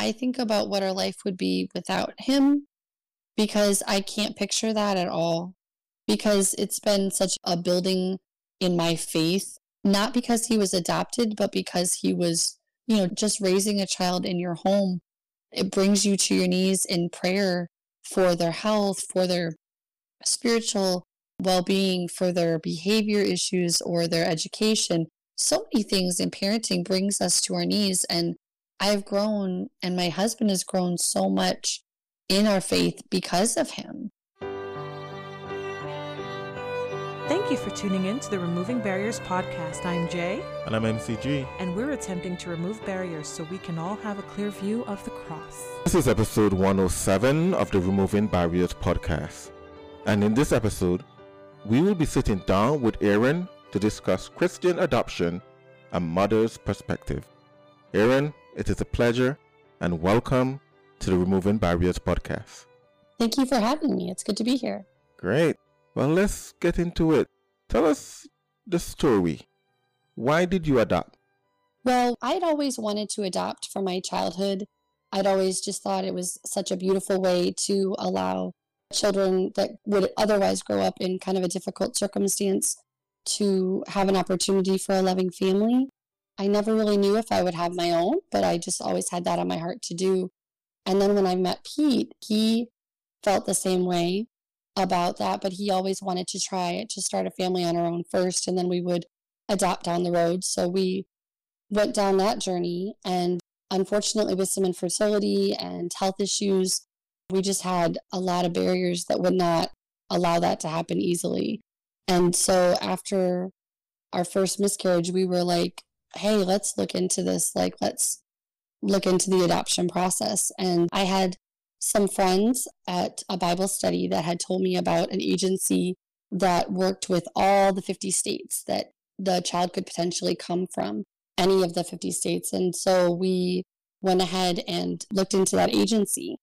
I think about what our life would be without him because I can't picture that at all. Because it's been such a building in my faith, not because he was adopted, but because he was, you know, just raising a child in your home. It brings you to your knees in prayer for their health, for their spiritual well being, for their behavior issues or their education. So many things in parenting brings us to our knees. And I've grown, and my husband has grown so much in our faith because of him. Thank you for tuning in to the Removing Barriers podcast. I'm Jay. And I'm MCG. And we're attempting to remove barriers so we can all have a clear view of the cross. This is episode 107 of the Removing Barriers podcast. And in this episode, we will be sitting down with Erin to discuss Christian adoption and mother's perspective. Erin, it is a pleasure and welcome to the Removing Barriers podcast. Thank you for having me. It's good to be here. Great. Well, let's get into it. Tell us the story. Why did you adopt? Well, I'd always wanted to adopt from my childhood. I'd always just thought it was such a beautiful way to allow children that would otherwise grow up in kind of a difficult circumstance to have an opportunity for a loving family. I never really knew if I would have my own, but I just always had that on my heart to do. And then when I met Pete, he felt the same way about that, but he always wanted to try to start a family on our own first, and then we would adopt down the road. So we went down that journey. And unfortunately, with some infertility and health issues, we just had a lot of barriers that would not allow that to happen easily. And so after our first miscarriage, we were like, hey, let's look into this. Like, let's look into the adoption process. And I had some friends at a Bible study that had told me about an agency that worked with all the 50 states that the child could potentially come from, any of the 50 states. And so we went ahead and looked into that agency.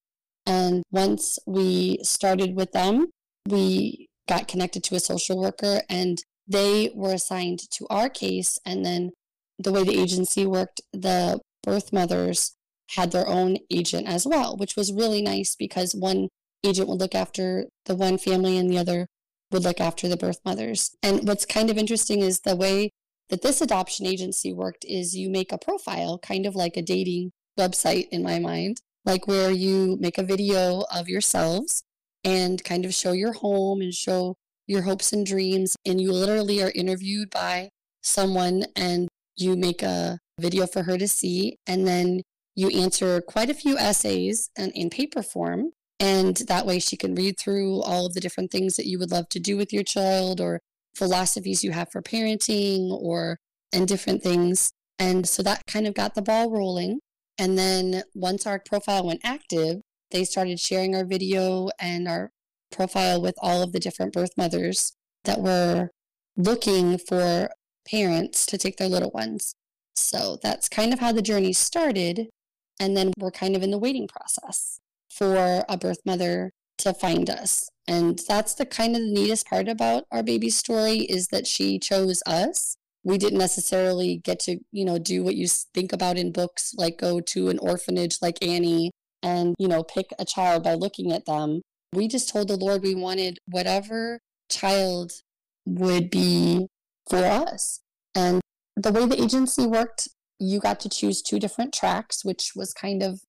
And once we started with them, we got connected to a social worker and they were assigned to our case. And then the way the agency worked, the birth mothers had their own agent as well, which was really nice because one agent would look after the one family and the other would look after the birth mothers. And what's kind of interesting is the way that this adoption agency worked is you make a profile, kind of like a dating website in my mind like where you make a video of yourselves and kind of show your home and show your hopes and dreams. And you literally are interviewed by someone and you make a video for her to see. And then you answer quite a few essays in, in paper form. And that way she can read through all of the different things that you would love to do with your child or philosophies you have for parenting or and different things. And so that kind of got the ball rolling. And then once our profile went active, they started sharing our video and our profile with all of the different birth mothers that were looking for parents to take their little ones. So that's kind of how the journey started. And then we're kind of in the waiting process for a birth mother to find us. And that's the kind of the neatest part about our baby story is that she chose us we didn't necessarily get to, you know, do what you think about in books, like go to an orphanage like Annie and, you know, pick a child by looking at them. We just told the Lord we wanted whatever child would be for us. And the way the agency worked, you got to choose two different tracks, which was kind of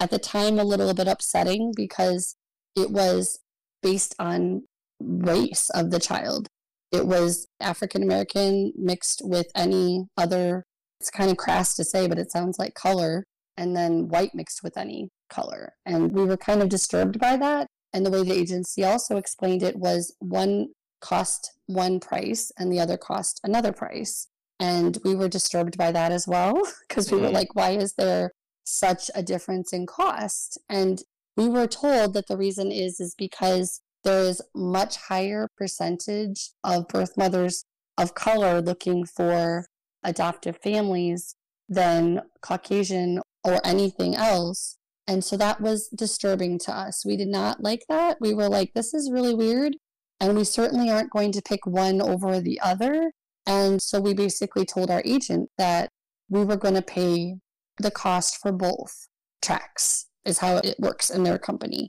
at the time a little bit upsetting because it was based on race of the child. It was African American mixed with any other, it's kind of crass to say, but it sounds like color, and then white mixed with any color. And we were kind of disturbed by that. And the way the agency also explained it was one cost one price and the other cost another price. And we were disturbed by that as well because we were mm-hmm. like, why is there such a difference in cost? And we were told that the reason is is because there is much higher percentage of birth mothers of color looking for adoptive families than Caucasian or anything else. And so that was disturbing to us. We did not like that. We were like, this is really weird. And we certainly aren't going to pick one over the other. And so we basically told our agent that we were going to pay the cost for both. tracks, is how it works in their company.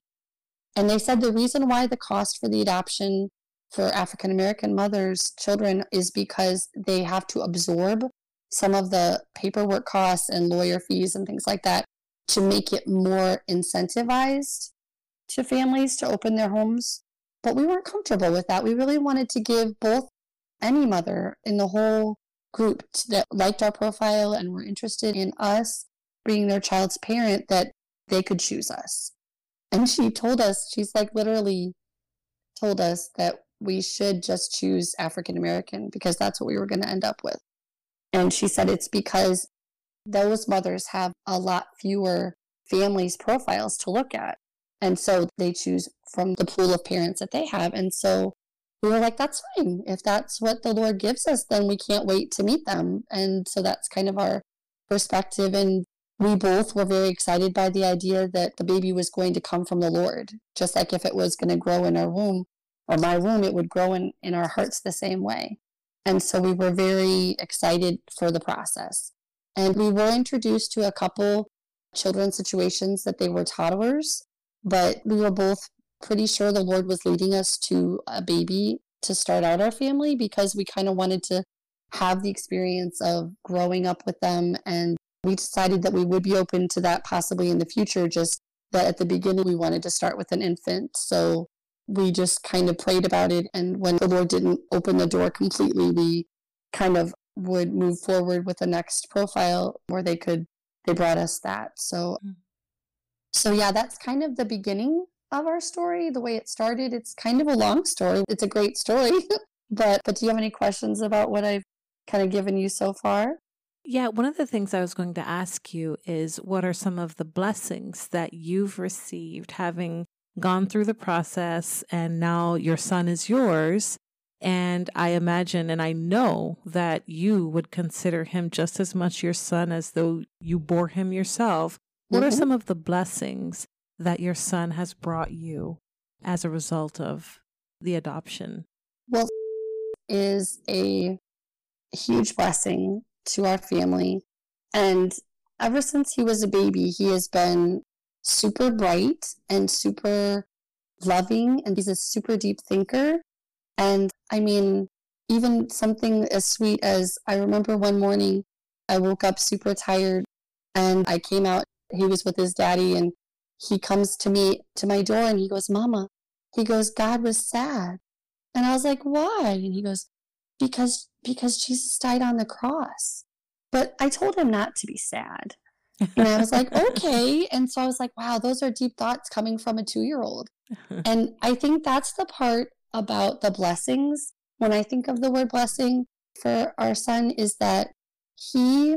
And they said the reason why the cost for the adoption for African American mothers' children is because they have to absorb some of the paperwork costs and lawyer fees and things like that to make it more incentivized to families to open their homes. But we weren't comfortable with that. We really wanted to give both any mother in the whole group that liked our profile and were interested in us being their child's parent that they could choose us. And she told us, she's like literally told us that we should just choose African American because that's what we were going to end up with. And she said it's because those mothers have a lot fewer families' profiles to look at. And so they choose from the pool of parents that they have. And so we were like, that's fine. If that's what the Lord gives us, then we can't wait to meet them. And so that's kind of our perspective. And we both were very excited by the idea that the baby was going to come from the Lord, just like if it was going to grow in our womb or my womb, it would grow in, in our hearts the same way. And so we were very excited for the process. And we were introduced to a couple children's situations that they were toddlers, but we were both pretty sure the Lord was leading us to a baby to start out our family because we kind of wanted to have the experience of growing up with them. And we decided that we would be open to that possibly in the future, just that at the beginning we wanted to start with an infant. So we just kind of prayed about it. And when the Lord didn't open the door completely, we kind of would move forward with the next profile where they could, they brought us that. So, mm. So yeah, that's kind of the beginning of our story, the way it started. It's kind of a long story. It's a great story. but, but do you have any questions about what I've kind of given you so far? Yeah, one of the things I was going to ask you is what are some of the blessings that you've received having gone through the process and now your son is yours. And I imagine and I know that you would consider him just as much your son as though you bore him yourself. What mm-hmm. are some of the blessings that your son has brought you as a result of the adoption? Well, is a huge blessing to our family. And ever since he was a baby, he has been super bright and super loving, and he's a super deep thinker. And I mean, even something as sweet as I remember one morning I woke up super tired and I came out. He was with his daddy, and he comes to me to my door and he goes, Mama, he goes, God was sad. And I was like, Why? And he goes, Because because Jesus died on the cross. But I told him not to be sad. And I was like, okay. And so I was like, wow, those are deep thoughts coming from a two year old. and I think that's the part about the blessings. When I think of the word blessing for our son, is that he,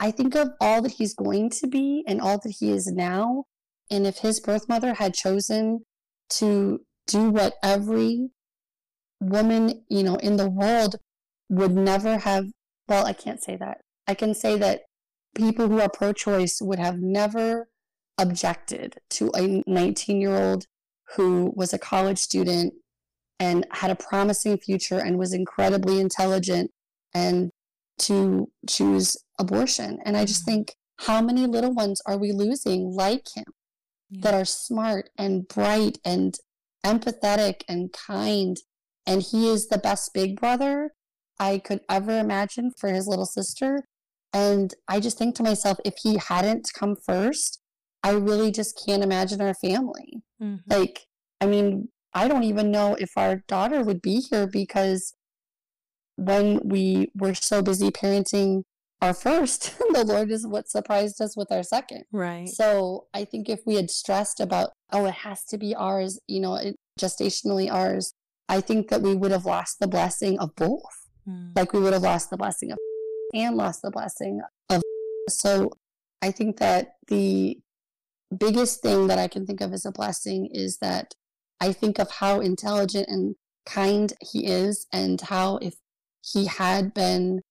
I think of all that he's going to be and all that he is now. And if his birth mother had chosen to do what every woman, you know, in the world would never have, well, I can't say that. I can say that people who are pro choice would have never objected to a 19 year old who was a college student and had a promising future and was incredibly intelligent and to choose abortion. And I just mm-hmm. think, how many little ones are we losing like him yeah. that are smart and bright and empathetic and kind? And he is the best big brother I could ever imagine for his little sister. And I just think to myself, if he hadn't come first, I really just can't imagine our family. Mm-hmm. Like, I mean, I don't even know if our daughter would be here because when we were so busy parenting our first, the Lord is what surprised us with our second. Right. So I think if we had stressed about, oh, it has to be ours, you know, it, gestationally ours, I think that we would have lost the blessing of both. Mm. Like we would have lost the blessing of and lost the blessing of. So I think that the biggest thing that I can think of as a blessing is that I think of how intelligent and kind he is, and how if he had been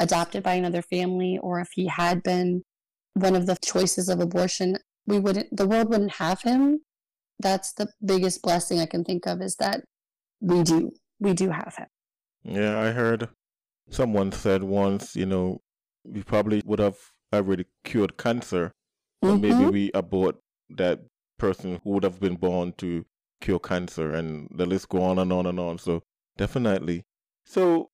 adopted by another family or if he had been one of the choices of abortion, we wouldn't, the world wouldn't have him. That's the biggest blessing I can think of is that we do, we do have him. Yeah, I heard someone said once, you know, we probably would have already cured cancer or maybe Mhm. we abort that person who would have been born to cure cancer, and the list go on and on and on. So definitely. So,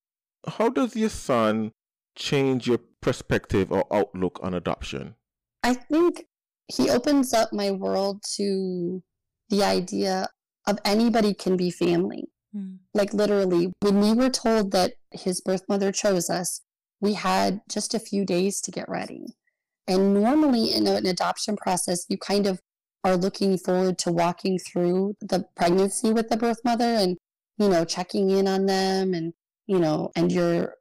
how does your son change your perspective or outlook on adoption? I think he opens up my world to the idea of anybody can be family. Mm. Like literally, when we were told that his birth mother chose us, we had just a few days to get ready. And normally in an adoption process, you kind of are looking forward to walking through the pregnancy with the birth mother and, you know, checking in on them and, you know, and you're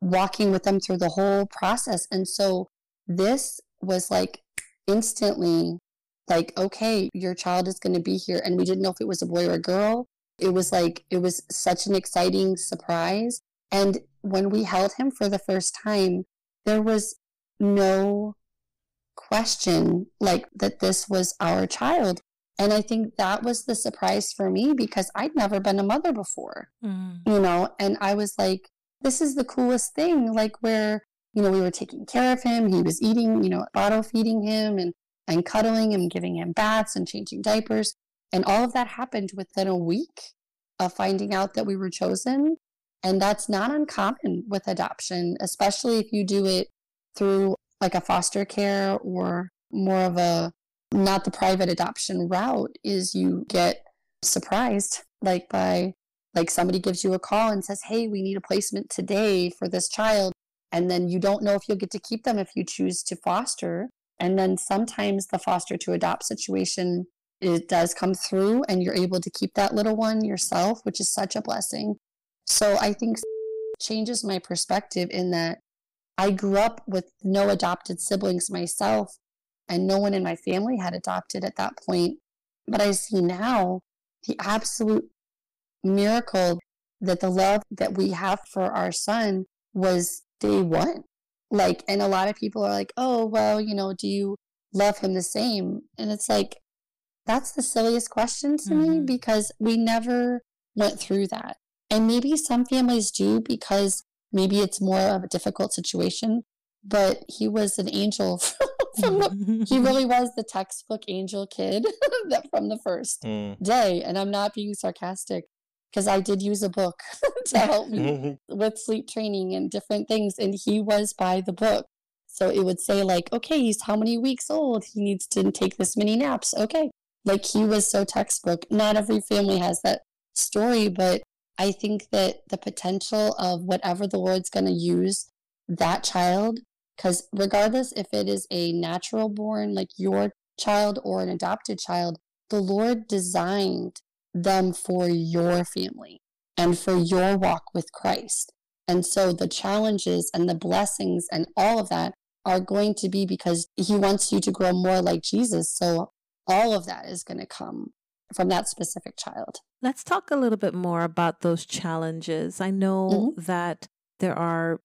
walking with them through the whole process. And so this was like instantly like, okay, your child is going to be here. And we didn't know if it was a boy or a girl. It was like, it was such an exciting surprise. And when we held him for the first time, there was no question like that this was our child. And I think that was the surprise for me because I'd never been a mother before, Mm. you know, and I was like, this is the coolest thing. Like, where, you know, we were taking care of him, he was eating, you know, bottle feeding him and, and cuddling him, giving him baths and changing diapers. And all of that happened within a week of finding out that we were chosen. And that's not uncommon with adoption, especially if you do it through like a foster care or more of a not the private adoption route is you get surprised like by like somebody gives you a call and says hey we need a placement today for this child. And then you don't know if you'll get to keep them if you choose to foster. And then sometimes the foster to adopt situation it does come through and you're able to keep that little one yourself which is such a blessing. So i think changes my perspective in that I grew up with no adopted siblings myself, and no one in my family had adopted at that point. But I see now the absolute miracle that the love that we have for our son was day one. Like, and a lot of people are like, oh, well, you know, do you love him the same? And it's like, that's the silliest question to me Mhm. because we never went through that. And maybe some families do because maybe it's more of a difficult situation, but he was an angel he really was the textbook angel kid that from the first Mm. day. And I'm not being sarcastic because I did use a book to help me with sleep training and different things. And he was by the book. So it would say, like, okay, he's how many weeks old? He needs to take this many naps. Okay. Like he was so textbook. Not every family has that story, but I think that the potential of whatever the Lord's going to use that child, because regardless if it is a natural born, like your child, or an adopted child, the Lord designed them for your family and for your walk with Christ. And so the challenges and the blessings and all of that are going to be because He wants you to grow more like Jesus. So all of that is going to come from that specific child. Let's talk a little bit more about those challenges. I know Mhm. that there are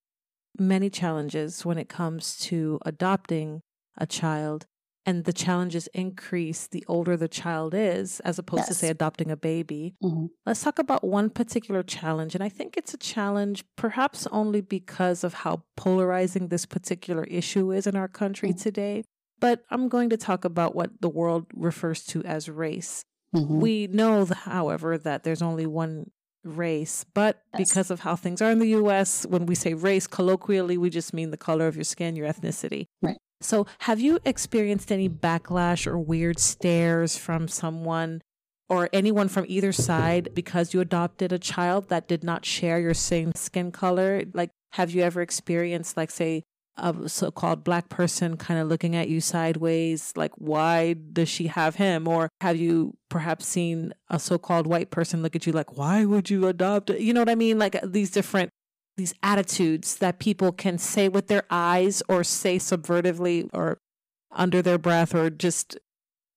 many challenges when it comes to adopting a child, and the challenges increase the older the child is, as opposed to, say, adopting a baby. Mhm. Let's talk about one particular challenge. And I think it's a challenge perhaps only because of how polarizing this particular issue is in our country Mhm. today. But I'm going to talk about what the world refers to as race. Mhm. We know, however, that there's only one race, but Yes. because of how things are in the US, when we say race, colloquially, we just mean the color of your skin, your ethnicity. Right. So, have you experienced any backlash or weird stares from someone or anyone from either side because you adopted a child that did not share your same skin color? Like, have you ever experienced, like, say, a so called black person kind of looking at you sideways, like, why does she have him? Or have you perhaps seen a so called white person look at you like, why would you adopt? it? You know what I mean? Like these different these attitudes that people can say with their eyes or say subvertively or under their breath or just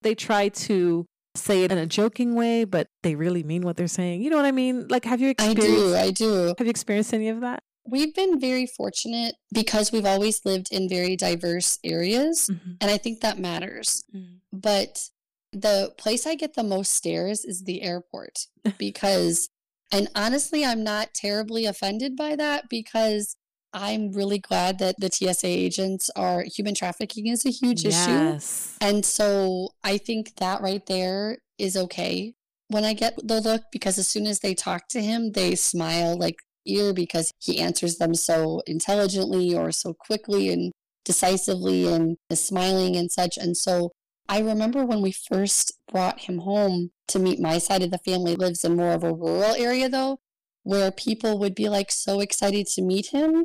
they try to say it in a joking way, but they really mean what they're saying. You know what I mean? Like have you experienced I do. I do. have you experienced any of that? We've been very fortunate because we've always lived in very diverse areas. Mm-hmm. And I think that matters. Mm. But the place I get the most stares is the airport because, and honestly, I'm not terribly offended by that because I'm really glad that the TSA agents are human trafficking is a huge yes. issue. And so I think that right there is okay when I get the look because as soon as they talk to him, they smile like ear because he answers them so intelligently or so quickly and decisively and is smiling and such. And so I remember when we first brought him home to meet my side of the family lives in more of a rural area though, where people would be like so excited to meet him.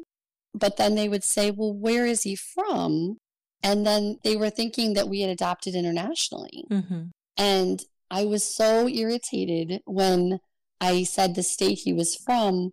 But then they would say, well, where is he from? And then they were thinking that we had adopted internationally. Mm-hmm. And I was so irritated when I said the state he was from.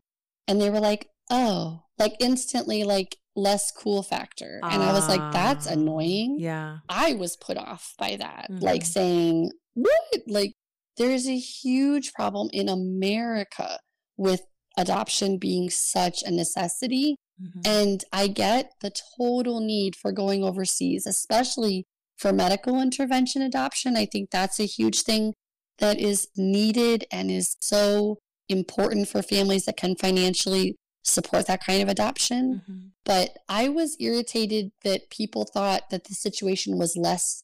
And they were like, oh, like instantly, like less cool factor. And I was like, that's ah, annoying. Yeah. I was put off by that. Mm-hmm. Like saying, what? Like, there's a huge problem in America with adoption being such a necessity. Mm-hmm. And I get the total need for going overseas, especially for medical intervention adoption. I think that's a huge thing that is needed and is so important for families that can financially support that kind of adoption. Mm-hmm. But I was irritated that people thought that the situation was less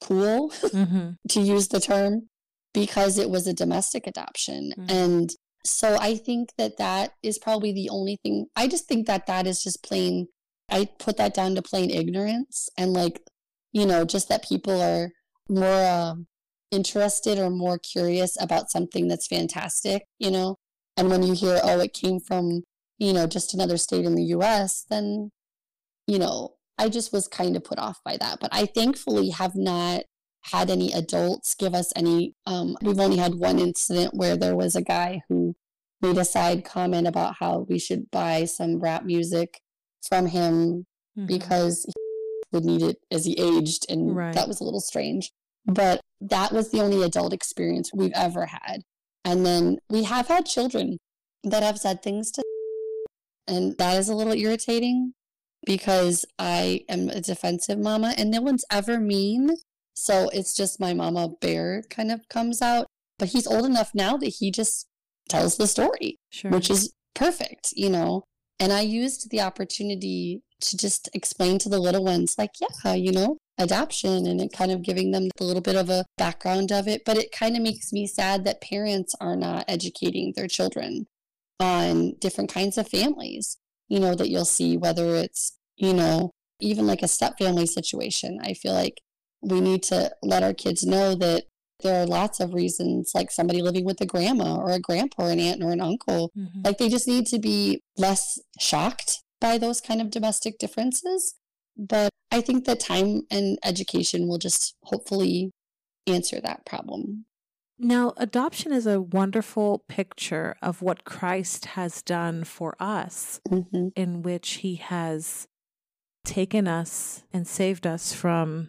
cool, mm-hmm. to use the term, because it was a domestic adoption. Mm-hmm. And so I think that that is probably the only thing. I just think that that is just plain, I put that down to plain ignorance and like, you know, just that people are more uh, interested or more curious about something that's fantastic, you know? And when you hear, oh, it came from, you know, just another state in the US, then, you know, I just was kind of put off by that. But I thankfully have not had any adults give us any. Um, we've only had one incident where there was a guy who made a side comment about how we should buy some rap music from him mm-hmm. because he would need it as he aged. And right. that was a little strange. But that was the only adult experience we've ever had. And then we have had children that have said things to, and that is a little irritating because I am a defensive mama and no one's ever mean. So it's just my mama bear kind of comes out. But he's old enough now that he just tells the story, sure. which is perfect, you know. And I used the opportunity to just explain to the little ones, like, yeah, you know, adoption and it kind of giving them a little bit of a background of it. But it kind of makes me sad that parents are not educating their children on different kinds of families, you know, that you'll see, whether it's, you know, even like a step family situation. I feel like we need to let our kids know that there are lots of reasons, like somebody living with a grandma or a grandpa or an aunt or an uncle. Mm-hmm. Like they just need to be less shocked by those kind of domestic differences. But I think that time and education will just hopefully answer that problem. Now, adoption is a wonderful picture of what Christ has done for us, mm-hmm. in which he has taken us and saved us from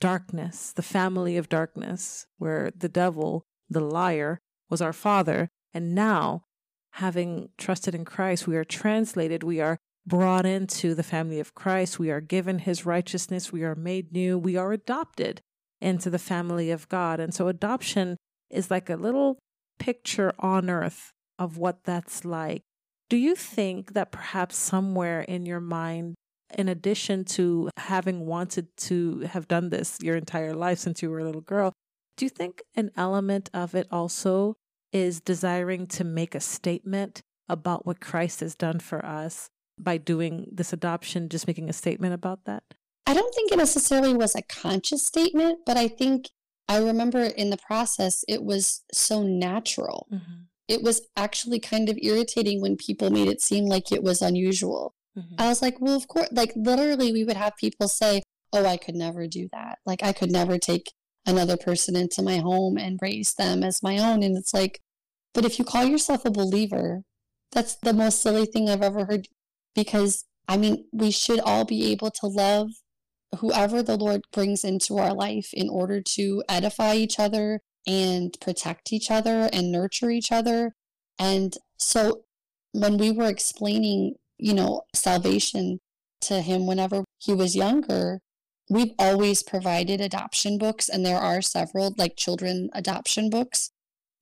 darkness, the family of darkness, where the devil, the liar, was our father. And now, having trusted in Christ, we are translated, we are brought into the family of Christ, we are given his righteousness, we are made new, we are adopted into the family of God. And so, adoption is like a little picture on earth of what that's like. Do you think that perhaps somewhere in your mind in addition to having wanted to have done this your entire life since you were a little girl, do you think an element of it also is desiring to make a statement about what Christ has done for us by doing this adoption, just making a statement about that? I don't think it necessarily was a conscious statement, but I think I remember in the process, it was so natural. Mm-hmm. It was actually kind of irritating when people made it seem like it was unusual. Mm-hmm. I was like, well, of course, like literally, we would have people say, oh, I could never do that. Like, I could never take another person into my home and raise them as my own. And it's like, but if you call yourself a believer, that's the most silly thing I've ever heard. Because, I mean, we should all be able to love whoever the Lord brings into our life in order to edify each other and protect each other and nurture each other. And so when we were explaining you know, salvation to him whenever he was younger. We've always provided adoption books, and there are several like children adoption books.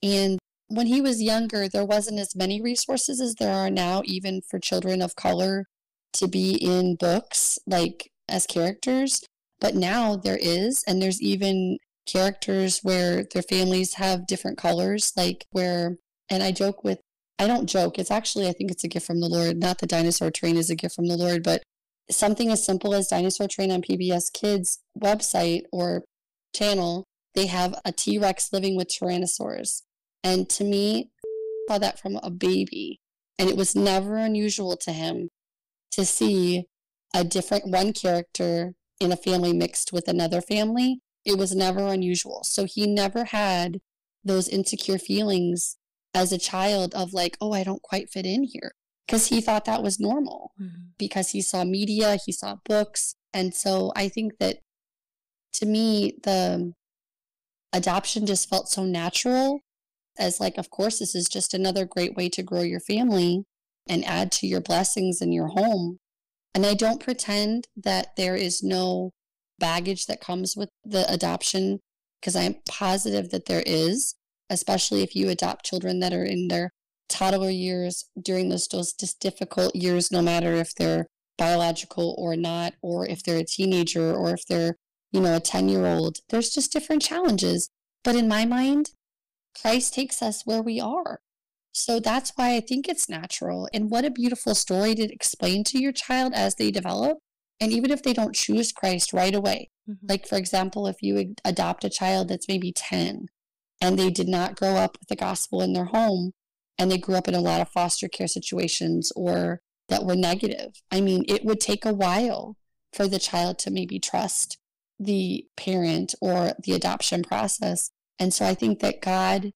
And when he was younger, there wasn't as many resources as there are now, even for children of color to be in books like as characters, but now there is, and there's even characters where their families have different colors, like where, and I joke with, I don't joke, it's actually, I think it's a gift from the Lord. Not the dinosaur train is a gift from the Lord, but something as simple as Dinosaur Train on PBS Kids website or channel, they have a T Rex living with Pteranodons. And to me, I saw that from a baby. And it was never unusual to him to see a different one character in a family mixed with another family. It was never unusual. So he never had those insecure feelings as a child of like, oh, I don't quite fit in here. Because he thought that was normal mm-hmm. because he saw media, he saw books. And so I think that to me, the adoption just felt so natural as like, of course, this is just another great way to grow your family and add to your blessings in your home. And I don't pretend that there is no baggage that comes with the adoption because I'm positive that there is, especially if you adopt children that are in their toddler years during those, those difficult years, no matter if they're biological or not, or if they're a teenager or if they're, you know, a 10 year old. There's just different challenges. But in my mind, Christ takes us where we are. So that's why I think it's natural. And what a beautiful story to explain to your child as they develop. And even if they don't choose Christ right away, mm-hmm. like for example, if you adopt a child that's maybe 10 and they did not grow up with the gospel in their home and they grew up in a lot of foster care situations or that were negative, I mean, it would take a while for the child to maybe trust the parent or the adoption process. And so I think that God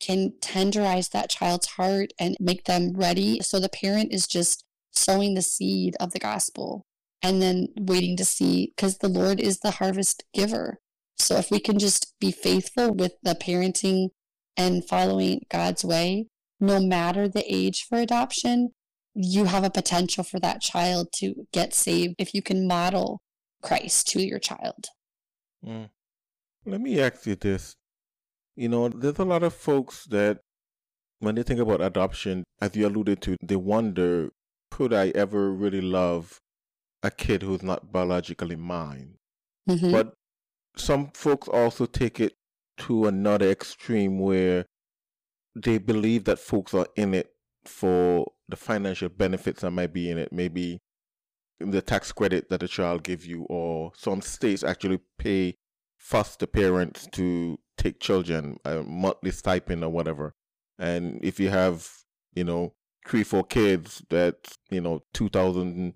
can tenderize that child's heart and make them ready. So the parent is just sowing the seed of the gospel and then waiting to see because the Lord is the harvest giver. So if we can just be faithful with the parenting and following God's way, no matter the age for adoption, you have a potential for that child to get saved if you can model Christ to your child. Mm. Let me ask you this. You know, there's a lot of folks that, when they think about adoption, as you alluded to, they wonder, could I ever really love a kid who's not biologically mine? Mm-hmm. But some folks also take it to another extreme where they believe that folks are in it for the financial benefits that might be in it. Maybe the tax credit that a child gives you, or some states actually pay foster parents to take children, a monthly stipend or whatever. And if you have, you know, three, four kids, that's, you know, 2000,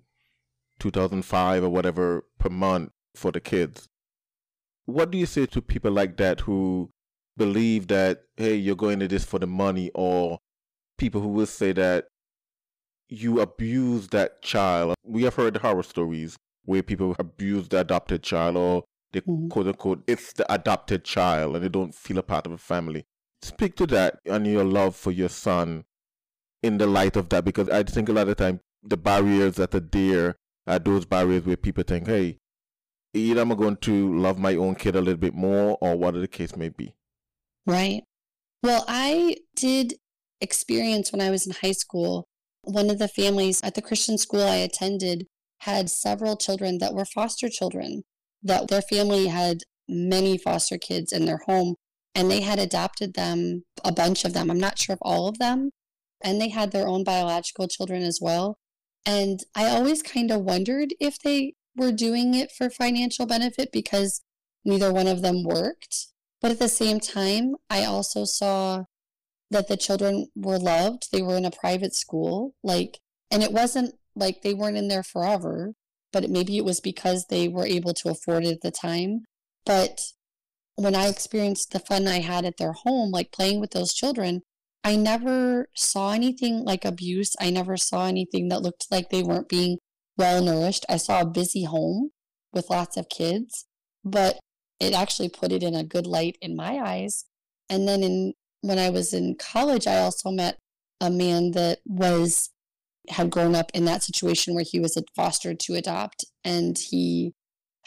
2005 or whatever per month for the kids. What do you say to people like that who believe that, hey, you're going to this for the money, or people who will say that you abuse that child? We have heard horror stories where people abuse the adopted child or they mm-hmm. quote unquote it's the adopted child and they don't feel a part of a family. Speak to that and your love for your son in the light of that because I think a lot of time the barriers that are there are those barriers where people think, hey, either I'm going to love my own kid a little bit more or whatever the case may be. Right. Well, I did experience when I was in high school. One of the families at the Christian school I attended had several children that were foster children that their family had many foster kids in their home and they had adopted them, a bunch of them. I'm not sure if all of them. And they had their own biological children as well. And I always kind of wondered if they were doing it for financial benefit because neither one of them worked. But at the same time, I also saw that the children were loved. They were in a private school. Like, and it wasn't like they weren't in there forever but maybe it was because they were able to afford it at the time. But when I experienced the fun I had at their home, like playing with those children, I never saw anything like abuse. I never saw anything that looked like they weren't being well nourished. I saw a busy home with lots of kids, but it actually put it in a good light in my eyes. And then in when I was in college, I also met a man that was had grown up in that situation where he was fostered to adopt and he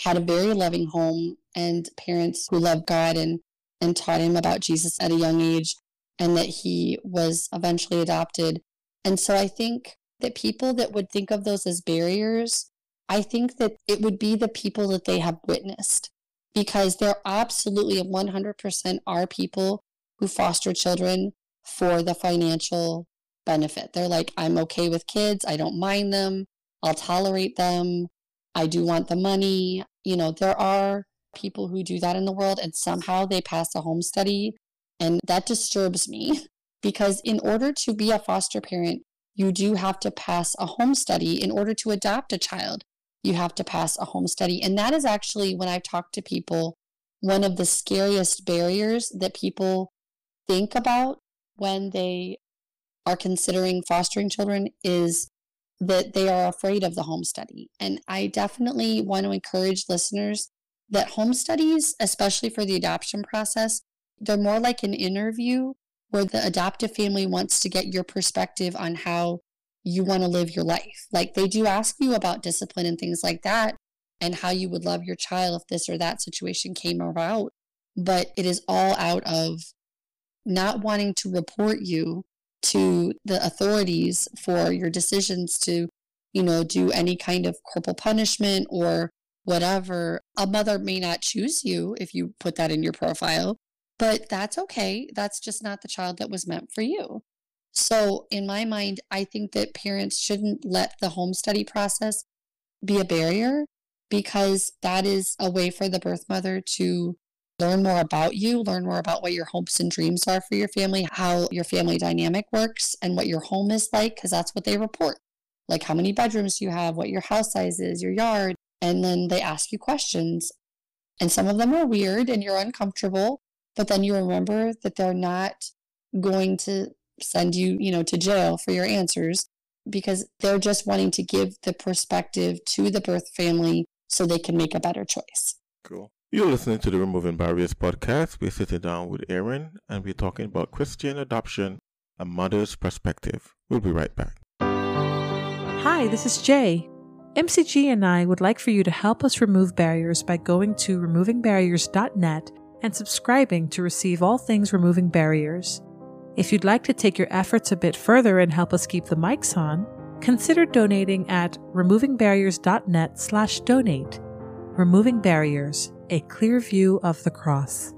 had a very loving home and parents who loved God and and taught him about Jesus at a young age and that he was eventually adopted. And so I think that people that would think of those as barriers, I think that it would be the people that they have witnessed because there absolutely 100% are people who foster children for the financial benefit. They're like, I'm okay with kids. I don't mind them. I'll tolerate them. I do want the money. You know, there are people who do that in the world and somehow they pass a home study. And that disturbs me because in order to be a foster parent, you do have to pass a home study in order to adopt a child. You have to pass a home study. And that is actually, when I've talked to people, one of the scariest barriers that people think about when they are considering fostering children is that they are afraid of the home study. And I definitely want to encourage listeners that home studies, especially for the adoption process, they're more like an interview where the adoptive family wants to get your perspective on how you want to live your life. Like they do ask you about discipline and things like that and how you would love your child if this or that situation came about. But it is all out of not wanting to report you to the authorities for your decisions to, you know, do any kind of corporal punishment or whatever. A mother may not choose you if you put that in your profile, but that's okay. That's just not the child that was meant for you. So, in my mind, I think that parents shouldn't let the home study process be a barrier because that is a way for the birth mother to learn more about you, learn more about what your hopes and dreams are for your family, how your family dynamic works, and what your home is like, because that's what they report. Like how many bedrooms you have, what your house size is, your yard. And then they ask you questions. And some of them are weird and you're uncomfortable, but then you remember that they're not going to send you, you know, to jail for your answers because they're just wanting to give the perspective to the birth family so they can make a better choice. Cool. You're listening to the Removing Barriers podcast. We're sitting down with Erin and we're talking about Christian adoption, a mother's perspective. We'll be right back. Hi, this is Jay. MCG and I would like for you to help us remove barriers by going to removingbarriers.net and subscribing to receive all things removing barriers. If you'd like to take your efforts a bit further and help us keep the mics on, consider donating at removingbarriers.net slash donate. Removing Barriers a clear view of the cross.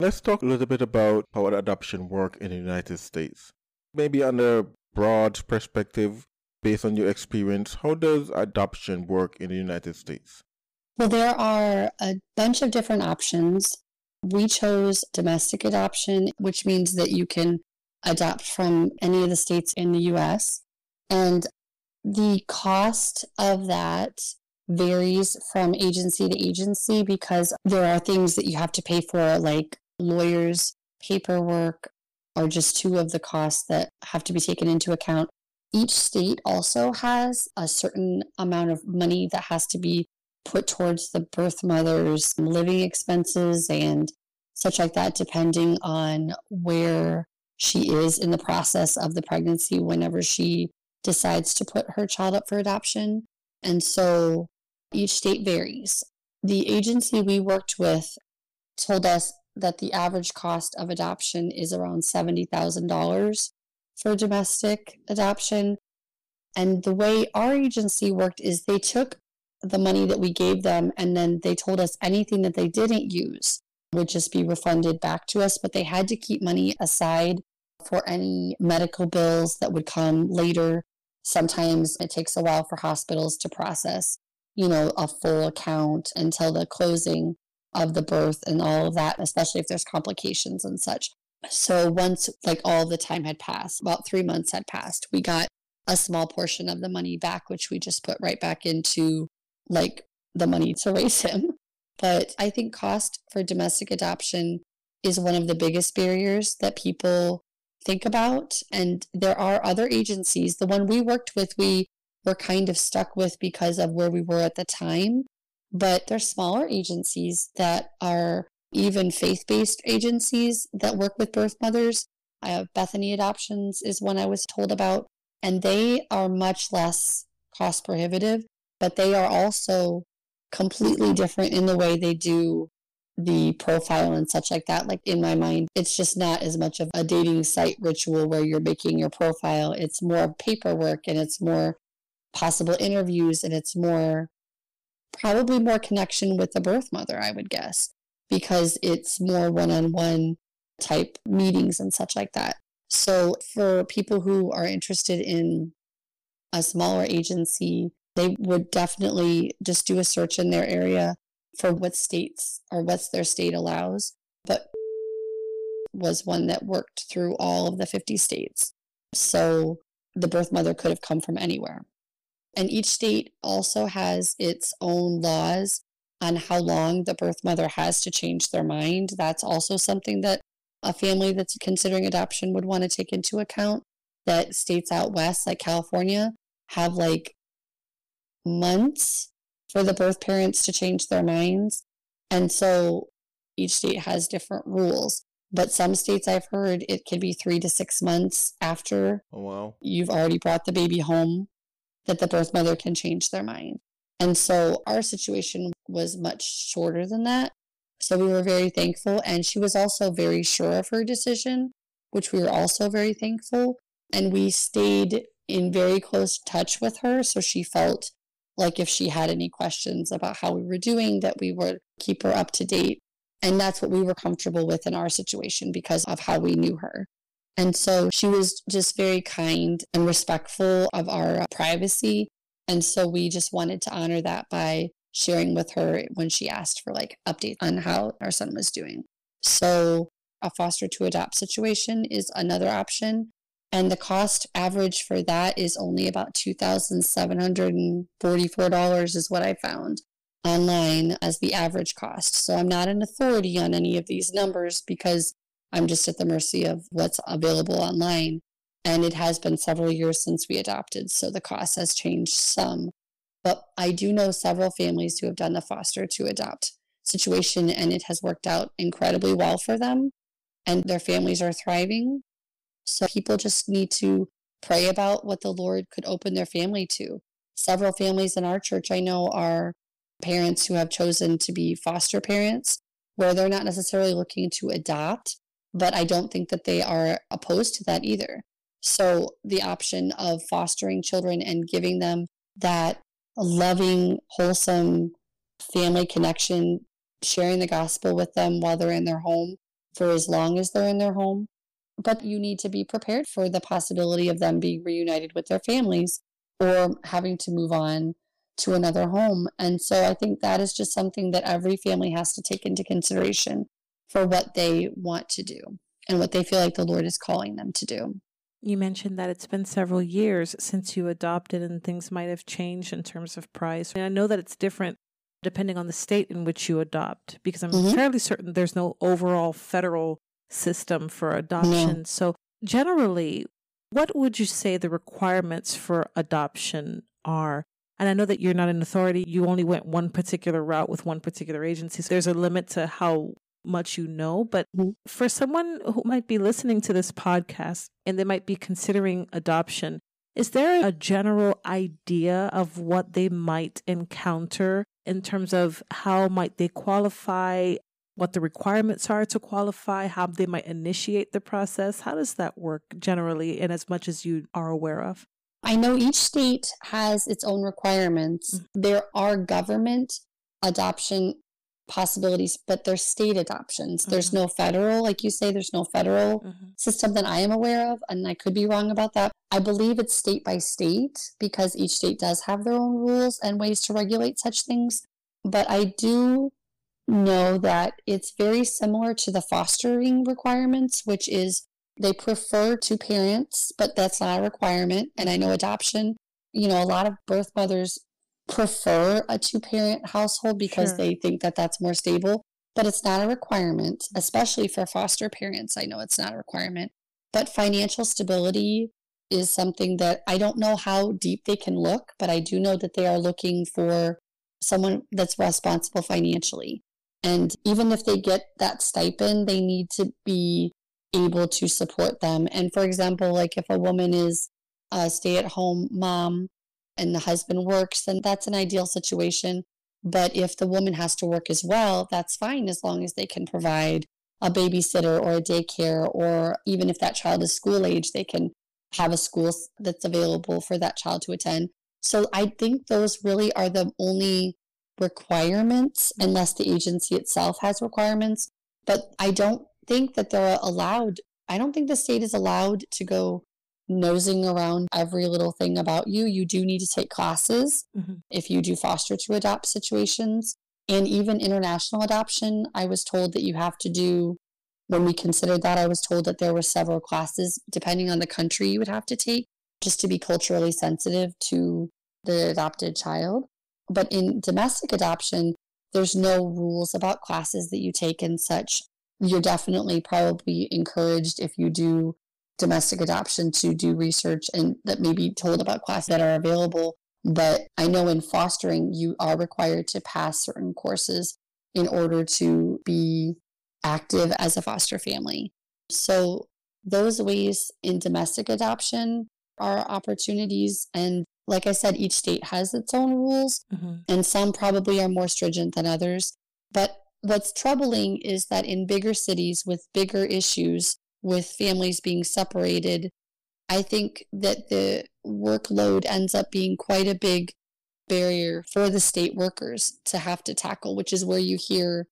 Let's talk a little bit about how adoption works in the United States. Maybe on a broad perspective, based on your experience, how does adoption work in the United States? Well, there are a bunch of different options. We chose domestic adoption, which means that you can adopt from any of the states in the US. And the cost of that varies from agency to agency because there are things that you have to pay for, like lawyers, paperwork, are just two of the costs that have to be taken into account. Each state also has a certain amount of money that has to be put towards the birth mother's living expenses and such like that, depending on where she is in the process of the pregnancy whenever she decides to put her child up for adoption. And so each state varies. The agency we worked with told us that the average cost of adoption is around $70,000 for domestic adoption. And the way our agency worked is they took the money that we gave them and then they told us anything that they didn't use would just be refunded back to us, but they had to keep money aside for any medical bills that would come later. Sometimes it takes a while for hospitals to process you know, a full account until the closing of the birth and all of that, especially if there's complications and such. So once like all the time had passed, about three months had passed, we got a small portion of the money back, which we just put right back into like the money to raise him. But I think cost for domestic adoption is one of the biggest barriers that people think about. And there are other agencies. The one we worked with, we we're kind of stuck with because of where we were at the time. But there's smaller agencies that are even faith based agencies that work with birth mothers. Have Bethany Adoptions is one I was told about, and they are much less cost prohibitive, but they are also completely different in the way they do the profile and such like that. Like in my mind, it's just not as much of a dating site ritual where you're making your profile. It's more paperwork and it's more possible interviews and it's more probably more connection with the birth mother, I would guess, because it's more one on one type meetings and such like that. So for people who are interested in a smaller agency, they would definitely just do a search in their area for what states or what's their state allows. But was one that worked through all of the 50 states. So the birth mother could have come from anywhere. And each state also has its own laws on how long the birth mother has to change their mind. That's also something that a family that's considering adoption would want to take into account. That states out west, like California, have like months for the birth parents to change their minds. And so each state has different rules. But some states I've heard it could be three to six months after oh, wow. you've already brought the baby home that the birth mother can change their mind. And so our situation was much shorter than that. So we were very thankful. And she was also very sure of her decision, which we were also very thankful. And we stayed in very close touch with her. So she felt like if she had any questions about how we were doing, that we would keep her up to date. And that's what we were comfortable with in our situation because of how we knew her. And so she was just very kind and respectful of our privacy. And so we just wanted to honor that by sharing with her when she asked for like updates on how our son was doing. So a foster to adopt situation is another option. And the cost average for that is only about $2,744 is what I found online as the average cost. So I'm not an authority on any of these numbers because I'm just at the mercy of what's available online. And it has been several years since we adopted, so the cost has changed some. But I do know several families who have done the foster to adopt situation, and it has worked out incredibly well for them, and their families are thriving. So people just need to pray about what the Lord could open their family to. Several families in our church I know are parents who have chosen to be foster parents, where they're not necessarily looking to adopt, but I don't think that they are opposed to that either. So the option of fostering children and giving them that loving, wholesome family connection, sharing the gospel with them while they're in their home for as long as they're in their home. But you need to be prepared for the possibility of them being reunited with their families or having to move on to another home. And so I think that is just something that every family has to take into consideration for what they want to do and what they feel like the Lord is calling them to do. You mentioned that it's been several years since you adopted and things might have changed in terms of price. And I know that it's different depending on the state in which you adopt because I'm mm-hmm. fairly certain there's no overall federal system for adoption. No. So, generally, what would you say the requirements for adoption are? And I know that you're not an authority. You only went one particular route with one particular agency. So there's a limit to how much you know, but mm-hmm. for someone who might be listening to this podcast and they might be considering adoption, is there a general idea of what they might encounter in terms of how might they qualify, what the requirements are to qualify, how they might initiate the process? How does that work generally and as much as you are aware of? I know each state has its own requirements. Mm-hmm. There are government adoption possibilities, but they're state adoptions. Mm-hmm. There's no federal, like you say, there's no federal mm-hmm. system that I am aware of, and I could be wrong about that. I believe it's state by state because each state does have their own rules and ways to regulate such things. But I do know that it's very similar to the fostering requirements, which is they prefer two parents, but that's not a requirement. And I know adoption, you know, a lot of birth mothers prefer a two parent household because sure. they think that that's more stable, but it's not a requirement, especially for foster parents. I know it's not a requirement, but financial stability is something that I don't know how deep they can look, but I do know that they are looking for someone that's responsible financially. And even if they get that stipend, they need to be able to support them. And for example, like if a woman is a stay at home mom and the husband works, then that's an ideal situation. But if the woman has to work as well, that's fine as long as they can provide a babysitter or a daycare, or even if that child is school age, they can have a school that's available for that child to attend. So I think those really are the only requirements, unless the agency itself has requirements. But I don't think that they're allowed, I don't think the state is allowed to go nosing around every little thing about you. You do need to take classes mm-hmm. if you do foster to adopt situations. And even international adoption, I was told that you have to do, when we considered that, I was told that there were several classes, depending on the country, you would have to take just to be culturally sensitive to the adopted child. But in domestic adoption, there's no rules about classes that you take and such. You're definitely probably encouraged if you do domestic adoption to do research and that may be told about classes that are available. But I know in fostering, you are required to pass certain courses in order to be active as a foster family. So, those ways in domestic adoption are opportunities. And like I said, each state has its own rules, mm-hmm. and some probably are more stringent than others. But what's troubling is that in bigger cities with bigger issues, with families being separated, I think that the workload ends up being quite a big barrier for the state workers to have to tackle, which is where you hear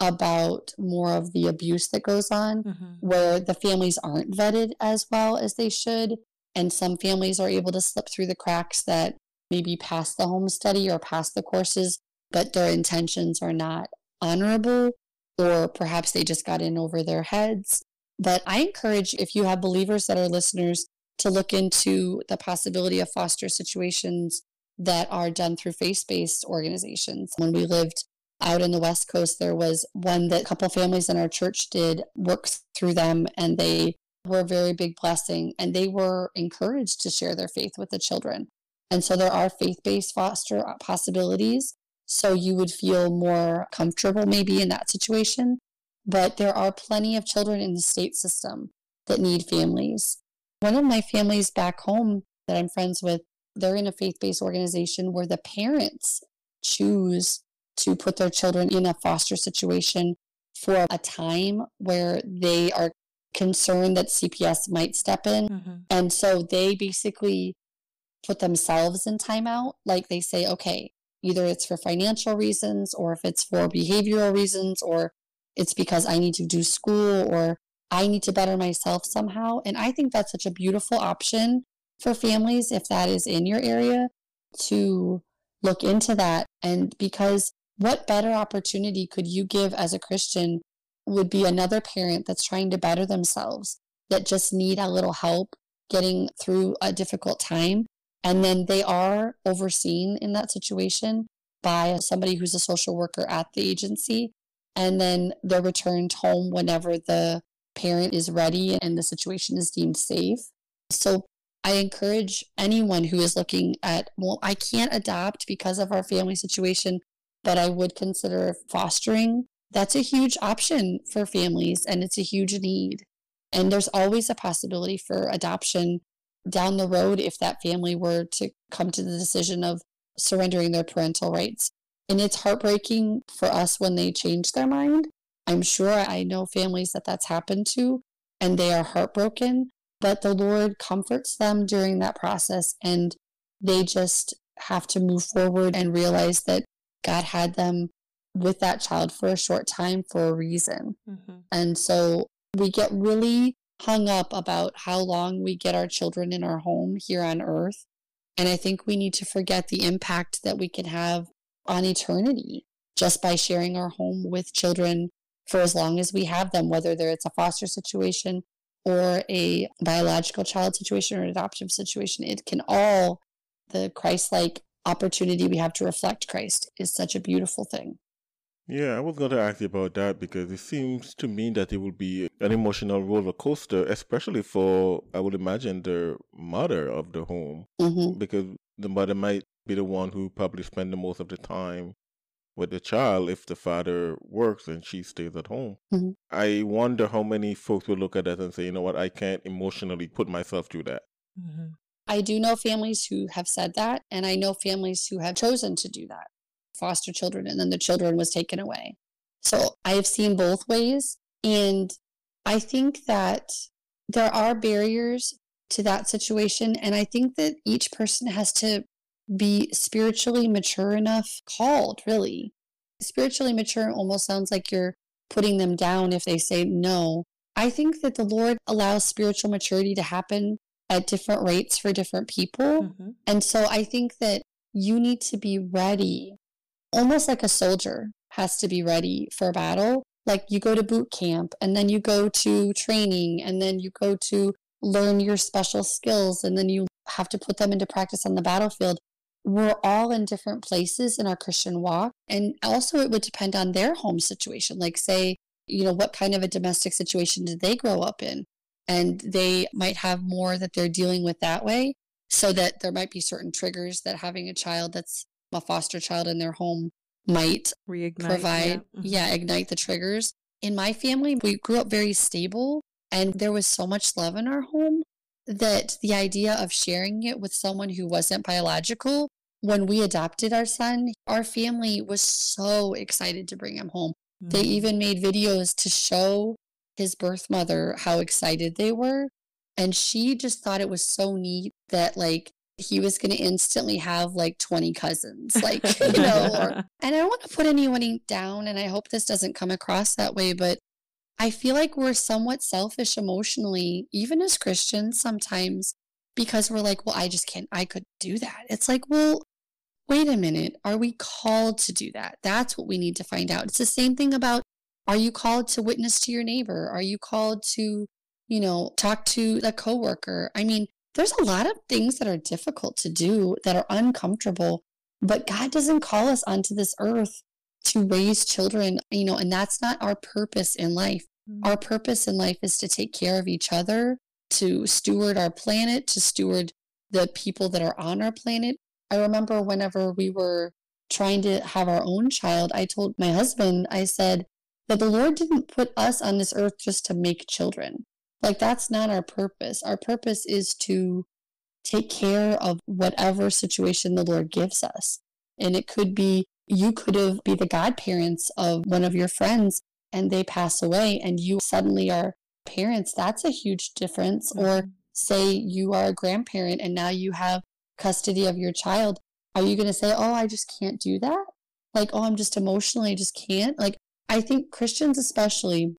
about more of the abuse that goes on, mm-hmm. where the families aren't vetted as well as they should. And some families are able to slip through the cracks that maybe pass the home study or pass the courses, but their intentions are not honorable, or perhaps they just got in over their heads. But I encourage if you have believers that are listeners to look into the possibility of foster situations that are done through faith based organizations. When we lived out in the West Coast, there was one that a couple families in our church did work through them, and they were a very big blessing. And they were encouraged to share their faith with the children. And so there are faith based foster possibilities. So you would feel more comfortable maybe in that situation. But there are plenty of children in the state system that need families. One of my families back home that I'm friends with, they're in a faith based organization where the parents choose to put their children in a foster situation for a time where they are concerned that CPS might step in. Mm-hmm. And so they basically put themselves in timeout. Like they say, okay, either it's for financial reasons or if it's for behavioral reasons or it's because I need to do school or I need to better myself somehow. And I think that's such a beautiful option for families if that is in your area to look into that. And because what better opportunity could you give as a Christian would be another parent that's trying to better themselves, that just need a little help getting through a difficult time. And then they are overseen in that situation by somebody who's a social worker at the agency and then they're returned home whenever the parent is ready and the situation is deemed safe. So I encourage anyone who is looking at, well, I can't adopt because of our family situation, but I would consider fostering. That's a huge option for families and it's a huge need. And there's always a possibility for adoption down the road if that family were to come to the decision of surrendering their parental rights. And it's heartbreaking for us when they change their mind. I'm sure I know families that that's happened to, and they are heartbroken, but the Lord comforts them during that process, and they just have to move forward and realize that God had them with that child for a short time for a reason. Mm-hmm. And so we get really hung up about how long we get our children in our home here on earth. And I think we need to forget the impact that we can have on eternity just by sharing our home with children for as long as we have them, whether it's a foster situation or a biological child situation or an adoptive situation. It can all, the Christ like opportunity we have to reflect Christ is such a beautiful thing. Yeah, I was going to ask you about that because it seems to me that it will be an emotional roller coaster, especially for, I would imagine, the mother of the home, mm-hmm. because the mother might be the one who probably spend the most of the time with the child if the father works and she stays at home. Mm-hmm. I wonder how many folks will look at that and say, you know what, I can't emotionally put myself through that. Mm-hmm. I do know families who have said that, and I know families who have chosen to do that. foster children and then the children was taken away. So I've seen both ways. And I think that there are barriers to that situation. And I think that each person has to be spiritually mature enough, called really. Spiritually mature almost sounds like you're putting them down if they say no. I think that the Lord allows spiritual maturity to happen at different rates for different people. Mm-hmm. And so I think that you need to be ready, almost like a soldier has to be ready for a battle. Like you go to boot camp and then you go to training and then you go to learn your special skills and then you have to put them into practice on the battlefield. We're all in different places in our Christian walk. And also, it would depend on their home situation. Like, say, you know, what kind of a domestic situation did they grow up in? And they might have more that they're dealing with that way. So that there might be certain triggers that having a child that's a foster child in their home might reignite, provide, yeah. Mm-hmm. yeah, ignite the triggers. In my family, we grew up very stable and there was so much love in our home that the idea of sharing it with someone who wasn't biological, when we adopted our son, our family was so excited to bring him home. Mm-hmm. They even made videos to show his birth mother how excited they were. And she just thought it was so neat that, like, he was going to instantly have like 20 cousins like you know or, and i don't want to put anyone down and i hope this doesn't come across that way but i feel like we're somewhat selfish emotionally even as christians sometimes because we're like well i just can't i could do that. It's like well wait a minute. Are we called to do that? That's what we need to find out. It's the same thing about are you called to witness to your neighbor? Are you called to you know talk to a coworker? I mean there's a lot of things that are difficult to do that are uncomfortable, but God doesn't call us onto this earth to raise children, you know, and that's not our purpose in life. Mm-hmm. Our purpose in life is to take care of each other, to steward our planet, to steward the people that are on our planet. I remember whenever we were trying to have our own child, I told my husband, I said that the Lord didn't put us on this earth just to make children. Like, that's not our purpose. Our purpose is to take care of whatever situation the Lord gives us. And it could be you could have be the godparents of one of your friends and they pass away and you suddenly are parents. That's a huge difference. Mm-hmm. Or say you are a grandparent and now you have custody of your child. Are you going to say, oh, I just can't do that? Like, oh, I'm just emotionally, just can't? Like, I think Christians, especially,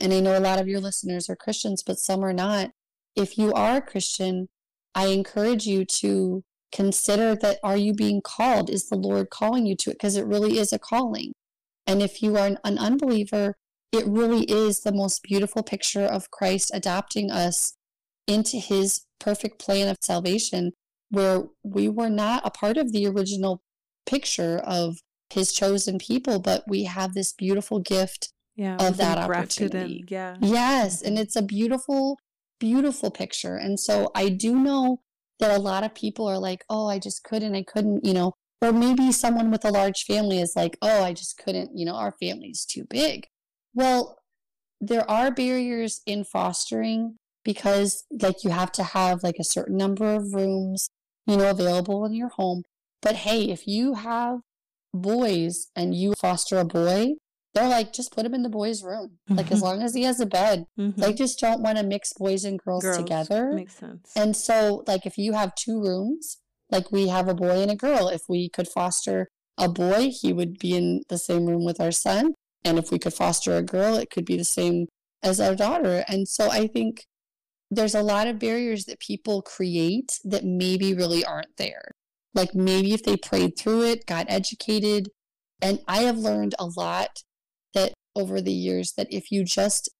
and I know a lot of your listeners are Christians, but some are not. If you are a Christian, I encourage you to consider that are you being called? Is the Lord calling you to it? Because it really is a calling. And if you are an, an unbeliever, it really is the most beautiful picture of Christ adopting us into his perfect plan of salvation, where we were not a part of the original picture of his chosen people, but we have this beautiful gift yeah, of that opportunity. In, yeah. Yes. And it's a beautiful, beautiful picture. And so I do know that a lot of people are like, oh, I just couldn't, I couldn't, you know, or maybe someone with a large family is like, oh, I just couldn't, you know, our family's too big. Well, there are barriers in fostering because like you have to have like a certain number of rooms, you know, available in your home. But hey, if you have boys and you foster a boy, they're like, just put him in the boys' room. Like, as mm-hmm. long as he has a bed, mm-hmm. they just don't want to mix boys and girls, girls, together. Makes sense. And so, like, if you have two rooms, like we have a boy and a girl, if we could foster a boy, he would be in the same room with our son. And if we could foster a girl, it could be the same as our daughter. And so, I think there's a lot of barriers that people create that maybe really aren't there. Like, maybe if they prayed through it, got educated, and I have learned a lot that over the years that if you just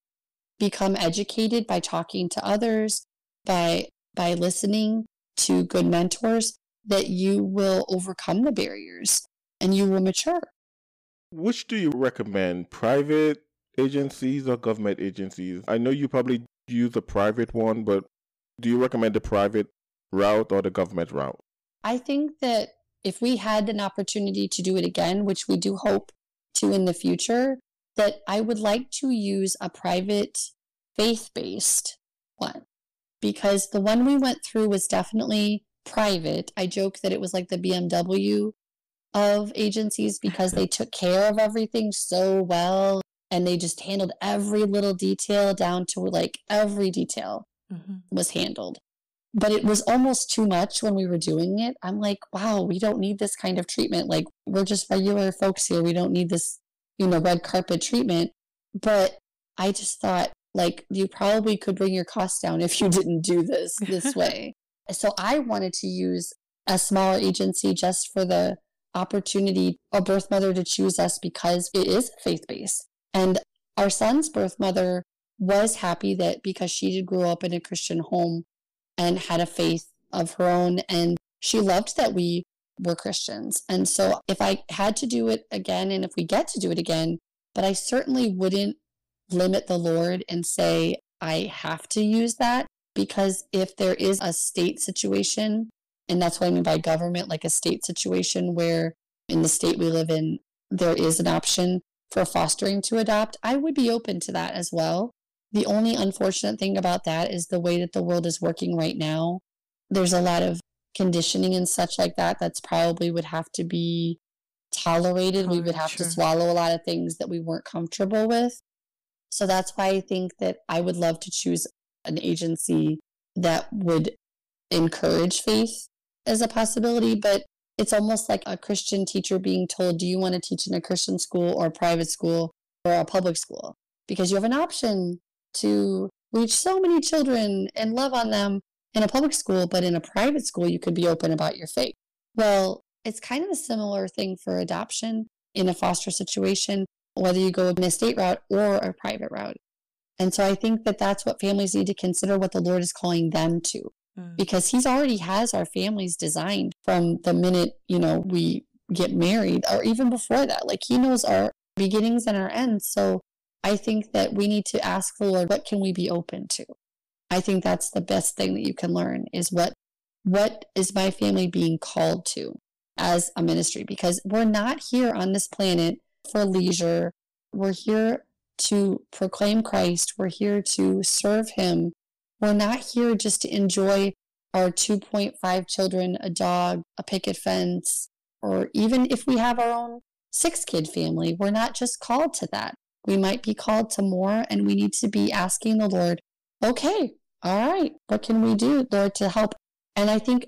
become educated by talking to others, by by listening to good mentors, that you will overcome the barriers and you will mature. Which do you recommend, private agencies or government agencies? I know you probably use a private one, but do you recommend the private route or the government route? I think that if we had an opportunity to do it again, which we do hope to in the future that I would like to use a private faith based one because the one we went through was definitely private. I joke that it was like the BMW of agencies because they took care of everything so well and they just handled every little detail down to like every detail mm-hmm. was handled. But it was almost too much when we were doing it. I'm like, wow, we don't need this kind of treatment. Like, we're just regular folks here. We don't need this, you know, red carpet treatment. But I just thought, like, you probably could bring your costs down if you didn't do this this way. so I wanted to use a smaller agency just for the opportunity a birth mother to choose us because it is faith based. And our son's birth mother was happy that because she grew up in a Christian home and had a faith of her own, and she loved that we were Christians. And so if I had to do it again, and if we get to do it again, but I certainly wouldn't limit the Lord and say, I have to use that because if there is a state situation, and that's what I mean by government, like a state situation where in the state we live in, there is an option for fostering to adopt, I would be open to that as well. The only unfortunate thing about that is the way that the world is working right now. There's a lot of conditioning and such like that that's probably would have to be tolerated. Oh, we would have sure. to swallow a lot of things that we weren't comfortable with. So that's why I think that I would love to choose an agency that would encourage faith as a possibility, but it's almost like a Christian teacher being told, do you want to teach in a Christian school or a private school or a public school? Because you have an option to reach so many children and love on them in a public school, but in a private school, you could be open about your faith. Well, it's kind of a similar thing for adoption in a foster situation, whether you go in a state route or a private route. And so I think that that's what families need to consider what the Lord is calling them to. Mm. Because he's already has our families designed from the minute, you know, we get married or even before that. Like he knows our beginnings and our ends. So I think that we need to ask the Lord, what can we be open to? I think that's the best thing that you can learn is what what is my family being called to as a ministry because we're not here on this planet for leisure. We're here to proclaim Christ. We're here to serve him. We're not here just to enjoy our 2.5 children, a dog, a picket fence, or even if we have our own six kid family, we're not just called to that. We might be called to more, and we need to be asking the Lord, okay, all right, what can we do, Lord, to help? And I think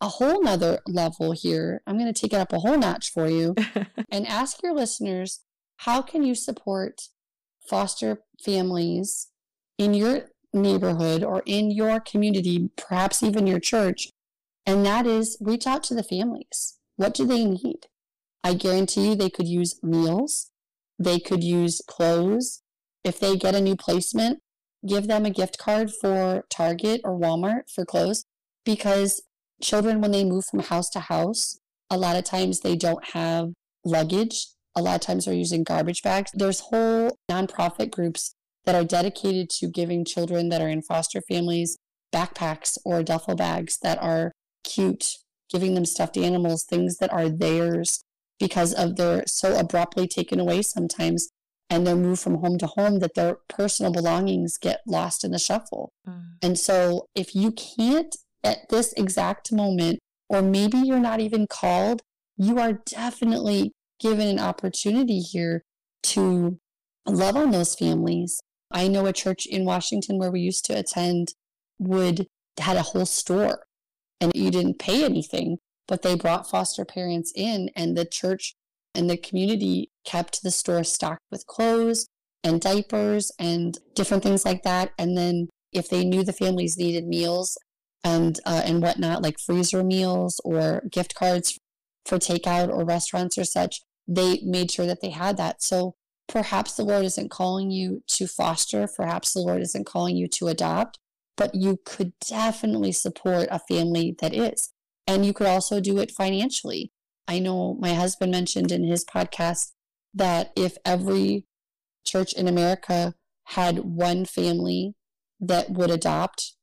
a whole nother level here, I'm going to take it up a whole notch for you and ask your listeners, how can you support foster families in your neighborhood or in your community, perhaps even your church? And that is reach out to the families. What do they need? I guarantee you they could use meals. They could use clothes. If they get a new placement, give them a gift card for Target or Walmart for clothes because children, when they move from house to house, a lot of times they don't have luggage. A lot of times they're using garbage bags. There's whole nonprofit groups that are dedicated to giving children that are in foster families backpacks or duffel bags that are cute, giving them stuffed animals, things that are theirs because of they're so abruptly taken away sometimes and they're moved from home to home that their personal belongings get lost in the shuffle. Mm. And so if you can't at this exact moment, or maybe you're not even called, you are definitely given an opportunity here to love on those families. I know a church in Washington where we used to attend would had a whole store and you didn't pay anything, but they brought foster parents in and the church and the community kept the store stocked with clothes and diapers and different things like that. And then if they knew the families needed meals, and uh, and whatnot, like freezer meals or gift cards for takeout or restaurants or such. They made sure that they had that. So perhaps the Lord isn't calling you to foster, perhaps the Lord isn't calling you to adopt, but you could definitely support a family that is. And you could also do it financially. I know my husband mentioned in his podcast that if every church in America had one family that would adopt,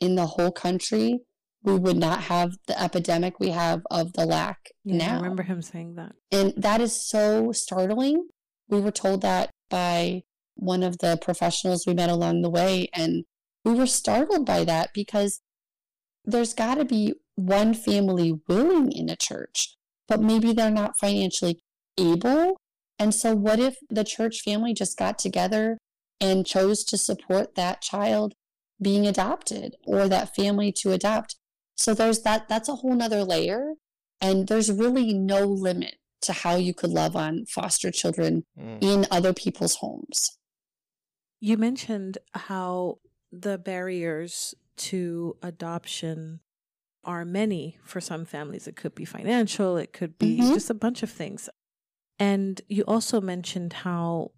in the whole country, we would not have the epidemic we have of the lack yeah, now. I remember him saying that. And that is so startling. We were told that by one of the professionals we met along the way. And we were startled by that because there's got to be one family willing in a church. but maybe they're not financially able. And so, what if the church family just got together and chose to support that child being adopted or that family to adopt? So, there's that, that's a whole nother layer. And there's really no limit to how you could love on foster children mm. in other people's homes. You mentioned how the barriers to adoption are many for some families. It could be financial, it could be mm-hmm. just a bunch of things. And you also mentioned how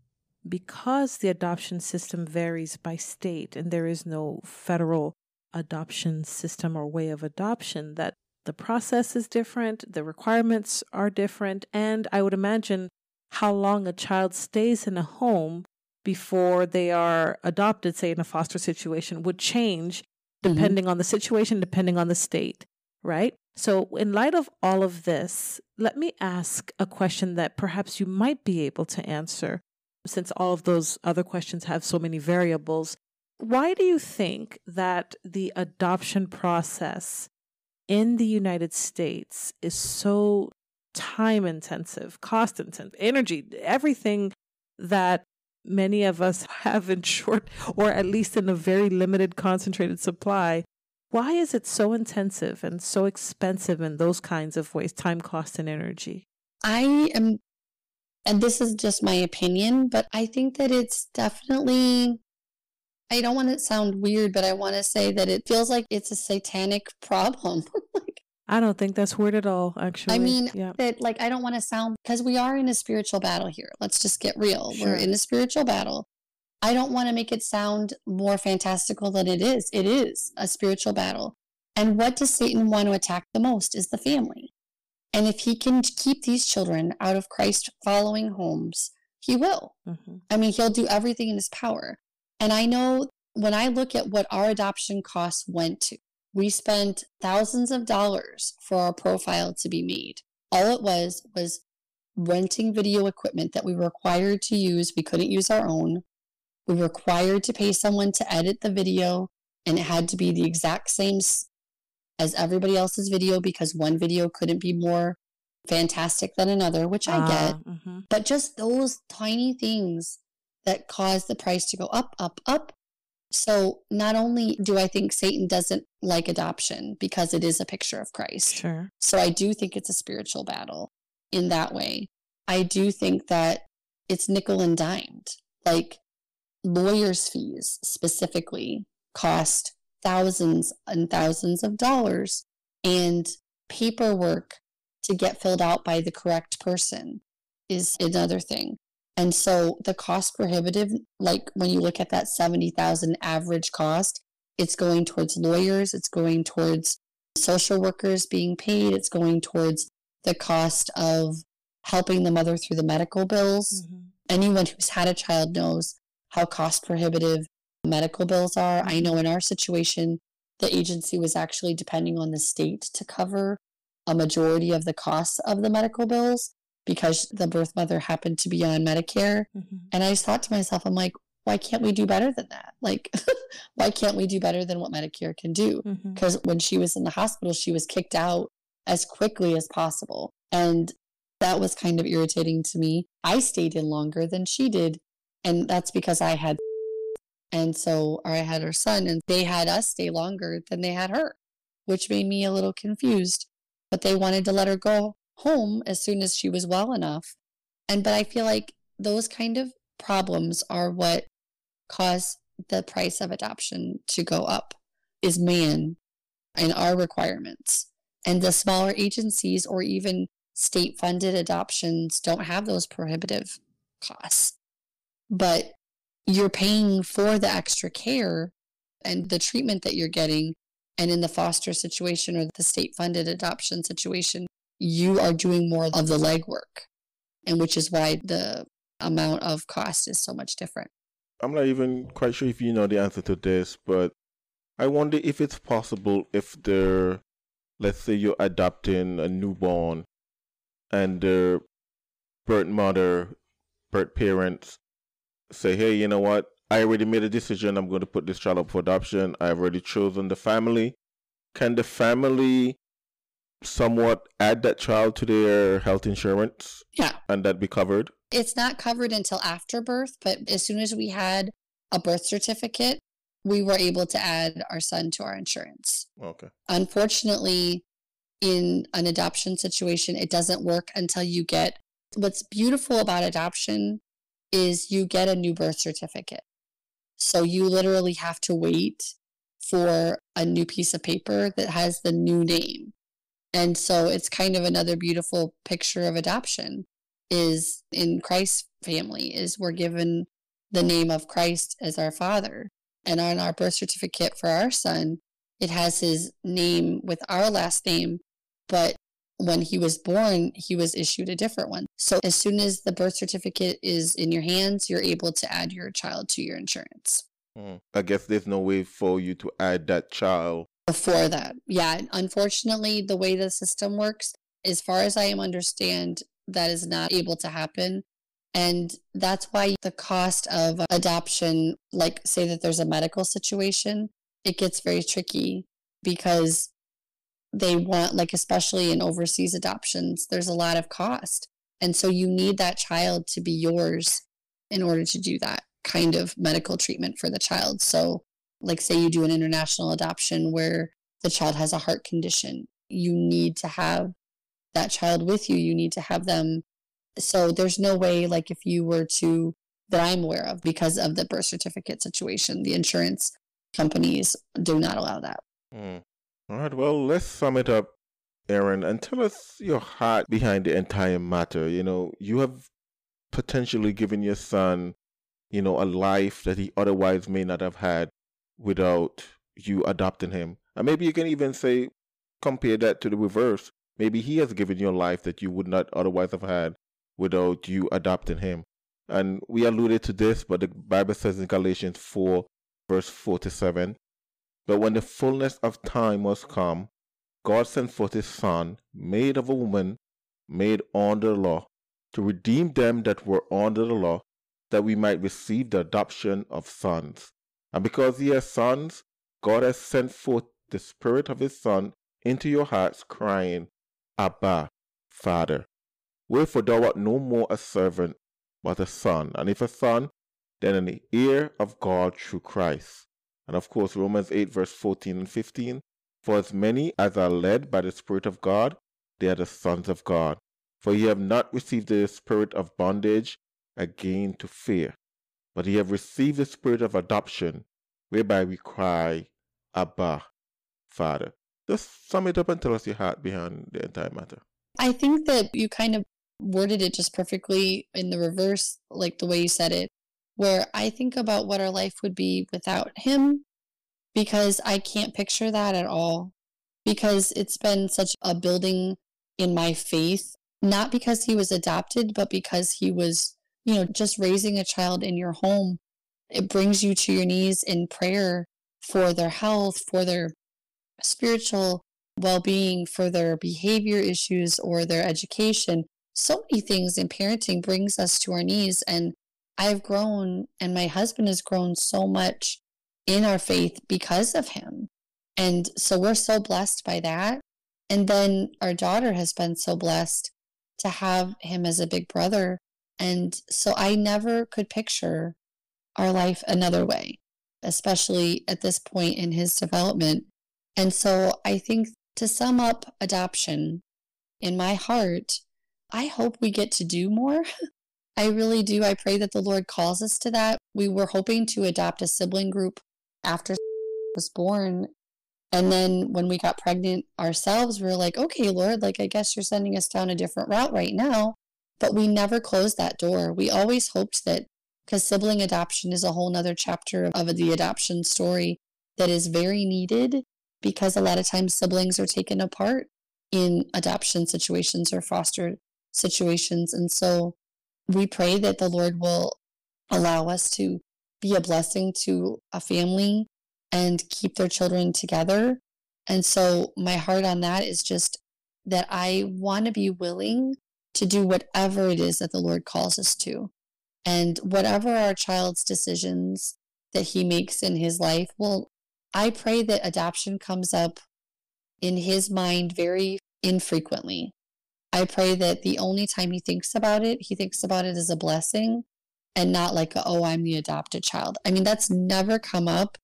because the adoption system varies by state and there is no federal adoption system or way of adoption, that the process is different, the requirements are different, and I would imagine how long a child stays in a home before they are adopted, say in a foster situation, would change. Depending mm-hmm. on the situation, depending on the state, right? So, in light of all of this, let me ask a question that perhaps you might be able to answer, since all of those other questions have so many variables. Why do you think that the adoption process in the United States is so time intensive, cost intensive, energy, everything that many of us have in short or at least in a very limited concentrated supply. Why is it so intensive and so expensive in those kinds of ways, time, cost, and energy? I am, and this is just my opinion, but I think that it's definitely, I don't want to sound weird, but I want to say that it feels like it's a satanic problem. I don't think that's weird at all, actually. I mean, yeah. that like I don't want to sound because we are in a spiritual battle here. Let's just get real. Sure. We're in a spiritual battle. I don't want to make it sound more fantastical than it is. It is a spiritual battle. And what does Satan want to attack the most is the family. And if he can keep these children out of Christ following homes, he will. Mm-hmm. I mean, he'll do everything in his power. And I know when I look at what our adoption costs went to, we spent thousands of dollars for our profile to be made. All it was was renting video equipment that we were required to use. We couldn't use our own. We were required to pay someone to edit the video, and it had to be the exact same as everybody else's video because one video couldn't be more fantastic than another, which I get. Ah, mm-hmm. But just those tiny things that cause the price to go up, up, up so not only do I think Satan doesn't like adoption because it is a picture of Christ. Sure. So I do think it's a spiritual battle in that way. I do think that it's nickel and dimed. Like lawyers' fees specifically cost thousands and thousands of dollars and paperwork to get filled out by the correct person is another thing. And so the cost prohibitive, like when you look at that 70,000 average cost, it's going towards lawyers, it's going towards social workers being paid, it's going towards the cost of helping the mother through the medical bills. Mm-hmm. Anyone who's had a child knows how cost prohibitive medical bills are. I know in our situation, the agency was actually depending on the state to cover a majority of the costs of the medical bills because the birth mother happened to be on Medicare. Mm-hmm. And I just thought to myself, I'm like, why can't we do better than that? Like, why can't we do better than what Medicare can do? Because mm-hmm. when she was in the hospital, she was kicked out as quickly as possible. And that was kind of irritating to me. I stayed in longer than she did. And that's because I had, and so, or I had her son, and they had us stay longer than they had her, which made me a little confused. But they wanted to let her go home as soon as she was well enough. And but I feel like those kind of problems are what cause the price of adoption to go up is man and our requirements. And the smaller agencies or even state funded adoptions don't have those prohibitive costs. But you're paying for the extra care and the treatment that you're getting. And in the foster situation or the state funded adoption situation, you are doing more of the legwork, and which is why the amount of cost is so much different. I'm not even quite sure if you know the answer to this, but I wonder if it's possible if they're, let's say you're adopting a newborn and the birth mother, birth parents say, hey, you know what? I already made a decision. I'm going to put this child up for adoption. I've already chosen the family. Can the family somewhat add that child to their health insurance? Yeah. And that be covered? It's not covered until after birth, but as soon as we had a birth certificate, we were able to add our son to our insurance. Okay. Unfortunately, in an adoption situation, it doesn't work until you get what's beautiful about adoption is you get a new birth certificate. So you literally have to wait for a new piece of paper that has the new name. And so it's kind of another beautiful picture of adoption is in Christ's family is we're given the name of Christ as our father. And on our birth certificate for our son, it has his name with our last name, but when he was born, he was issued a different one. So as soon as the birth certificate is in your hands, you're able to add your child to your insurance. Hmm. I guess there's no way for you to add that child before that. Yeah, unfortunately, the way the system works, as far as I am understand, that is not able to happen. And that's why the cost of adoption, like say that there's a medical situation, it gets very tricky because they want, like, especially in overseas adoptions, there's a lot of cost. And so you need that child to be yours in order to do that kind of medical treatment for the child. So, like, say you do an international adoption where the child has a heart condition, you need to have that child with you. You need to have them. So, there's no way, like, if you were to, that I'm aware of because of the birth certificate situation, the insurance companies do not allow that. Mm. All right, well, let's sum it up, Erin and tell us your heart behind the entire matter. You know, you have potentially given your son, you know, a life that he otherwise may not have had without you adopting him. And maybe you can even say, compare that to the reverse. Maybe he has given you a life that you would not otherwise have had without you adopting him. And we alluded to this, but the Bible says in Galatians 4, verse 4 to 7 But when the fullness of time was come, God sent forth his Son, made of a woman, made under the law, to redeem them that were under the law, that we might receive the adoption of sons. And because ye are sons, God has sent forth the Spirit of his Son into your hearts, crying, Abba, Father. Wherefore thou art no more a servant, but a son, and if a son, then an heir of God through Christ. And of course, Romans 8, verse 14 and 15 For as many as are led by the Spirit of God, they are the sons of God. For ye have not received the spirit of bondage again to fear, but ye have received the spirit of adoption, whereby we cry, Abba, Father. Just sum it up and tell us your heart behind the entire matter. I think that you kind of worded it just perfectly in the reverse, like the way you said it, where I think about what our life would be without him because I can't picture that at all. Because it's been such a building in my faith, not because he was adopted, but because he was, you know, just raising a child in your home. It brings you to your knees in prayer for their health, for their spiritual well being, for their behavior issues or their education. So many things in parenting brings us to our knees. And I've grown, and my husband has grown so much in our faith because of him. And so we're so blessed by that. And then our daughter has been so blessed to have him as a big brother. And so I never could picture our life another way, especially at this point in his development. And so I think to sum up adoption in my heart, I hope we get to do more. I really do. I pray that the Lord calls us to that. We were hoping to adopt a sibling group after was born. And then when we got pregnant ourselves, we were like, okay, Lord, like, I guess you're sending us down a different route right now. But we never closed that door. We always hoped that because sibling adoption is a whole nother chapter of the adoption story that is very needed because a lot of times siblings are taken apart in adoption situations or foster situations. And so we pray that the Lord will allow us to be a blessing to a family and keep their children together. And so my heart on that is just that I want to be willing to do whatever it is that the Lord calls us to. And whatever our child's decisions that he makes in his life, well, I pray that adoption comes up in his mind very infrequently. I pray that the only time he thinks about it, he thinks about it as a blessing and not like, oh, I'm the adopted child. I mean, that's never come up.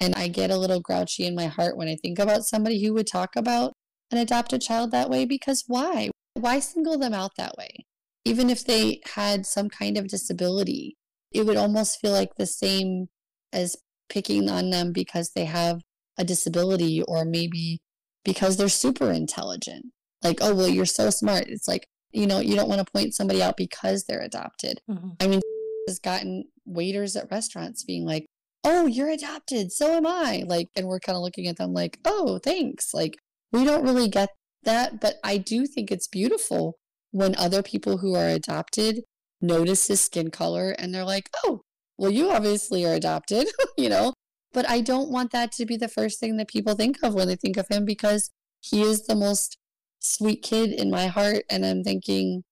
And I get a little grouchy in my heart when I think about somebody who would talk about an adopted child that way because why? Why single them out that way? Even if they had some kind of disability, it would almost feel like the same as picking on them because they have a disability or maybe because they're super intelligent. Like, oh, well, you're so smart. It's like, you know, you don't want to point somebody out because they're adopted. Mm-hmm. I mean, has gotten waiters at restaurants being like, oh, you're adopted. So am I. Like, and we're kind of looking at them like, oh, thanks. Like, we don't really get that. But I do think it's beautiful when other people who are adopted notice his skin color and they're like, oh, well, you obviously are adopted, you know? But I don't want that to be the first thing that people think of when they think of him because he is the most sweet kid in my heart. And I'm thinking,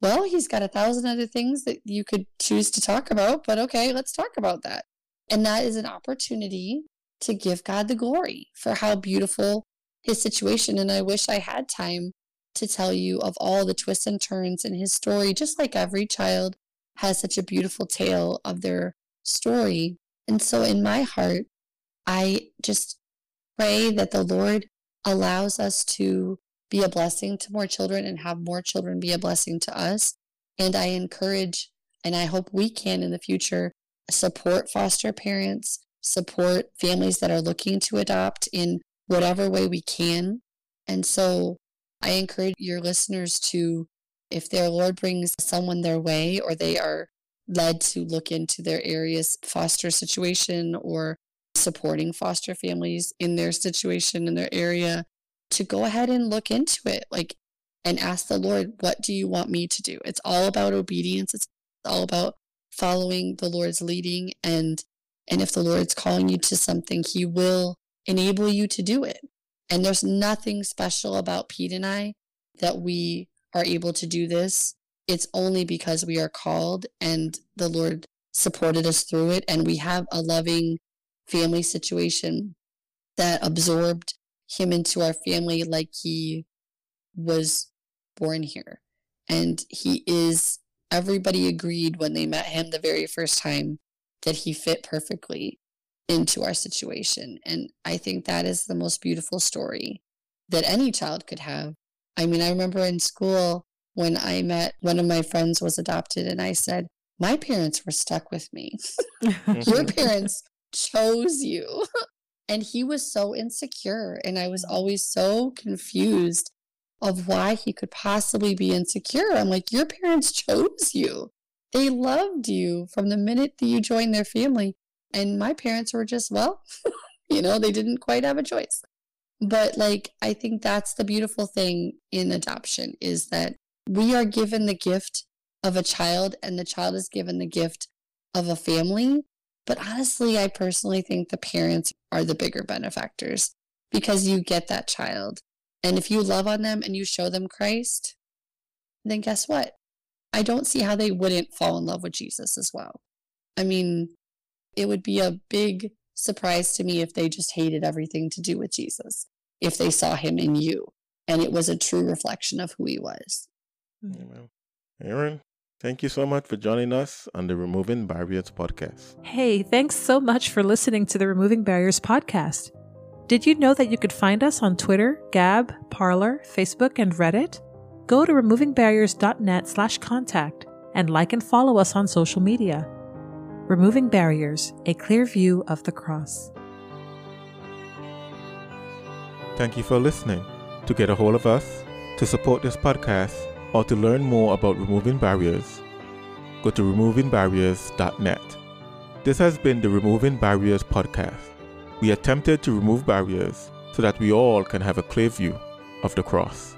well, he's got a thousand other things that you could choose to talk about, but okay, let's talk about that. And that is an opportunity to give God the glory for how beautiful his situation. And I wish I had time to tell you of all the twists and turns in his story, just like every child has such a beautiful tale of their story. And so in my heart, I just pray that the Lord allows us to be a blessing to more children and have more children be a blessing to us. And I encourage, and I hope we can in the future, support foster parents, support families that are looking to adopt in whatever way we can. And so I encourage your listeners to, if their Lord brings someone their way or they are led to look into their area's foster situation or supporting foster families in their situation in their area to go ahead and look into it like and ask the lord what do you want me to do it's all about obedience it's all about following the lord's leading and and if the lord's calling you to something he will enable you to do it. And there's nothing special about pete and i that we are able to do this. It's only because we are called and the lord supported us through it. And we have a loving family situation that absorbed him into our family like he was born here. And he is, everybody agreed when they met him the very first time that he fit perfectly into our situation. And I think that is the most beautiful story that any child could have. I mean, I remember in school when I met one of my friends was adopted, and I said, My parents were stuck with me. Your parents chose you. And he was so insecure. And I was always so confused of why he could possibly be insecure. I'm like, your parents chose you. They loved you from the minute that you joined their family. And my parents were just, well, you know, they didn't quite have a choice. But like, I think that's the beautiful thing in adoption is that we are given the gift of a child and the child is given the gift of a family but honestly, I personally think the parents are the bigger benefactors because you get that child. And if you love on them and you show them Christ, then guess what? I don't see how they wouldn't fall in love with Jesus as well. I mean, it would be a big surprise to me if they just hated everything to do with Jesus, if they saw him in you and it was a true reflection of who he was. Hmm. Amen. Erin, Thank you so much for joining us on the Removing Barriers podcast. Hey, thanks so much for listening to the Removing Barriers podcast. Did you know that you could find us on Twitter, Gab, Parler, Facebook, and Reddit? Go to removingbarriers.net slash contact and like and follow us on social media. Removing Barriers, a clear view of the cross. Thank you for listening. To get a hold of us, to support this podcast, or to learn more about removing barriers, go to removingbarriers.net. This has been the Removing Barriers podcast. We attempted to remove barriers so that we all can have a clear view of the cross.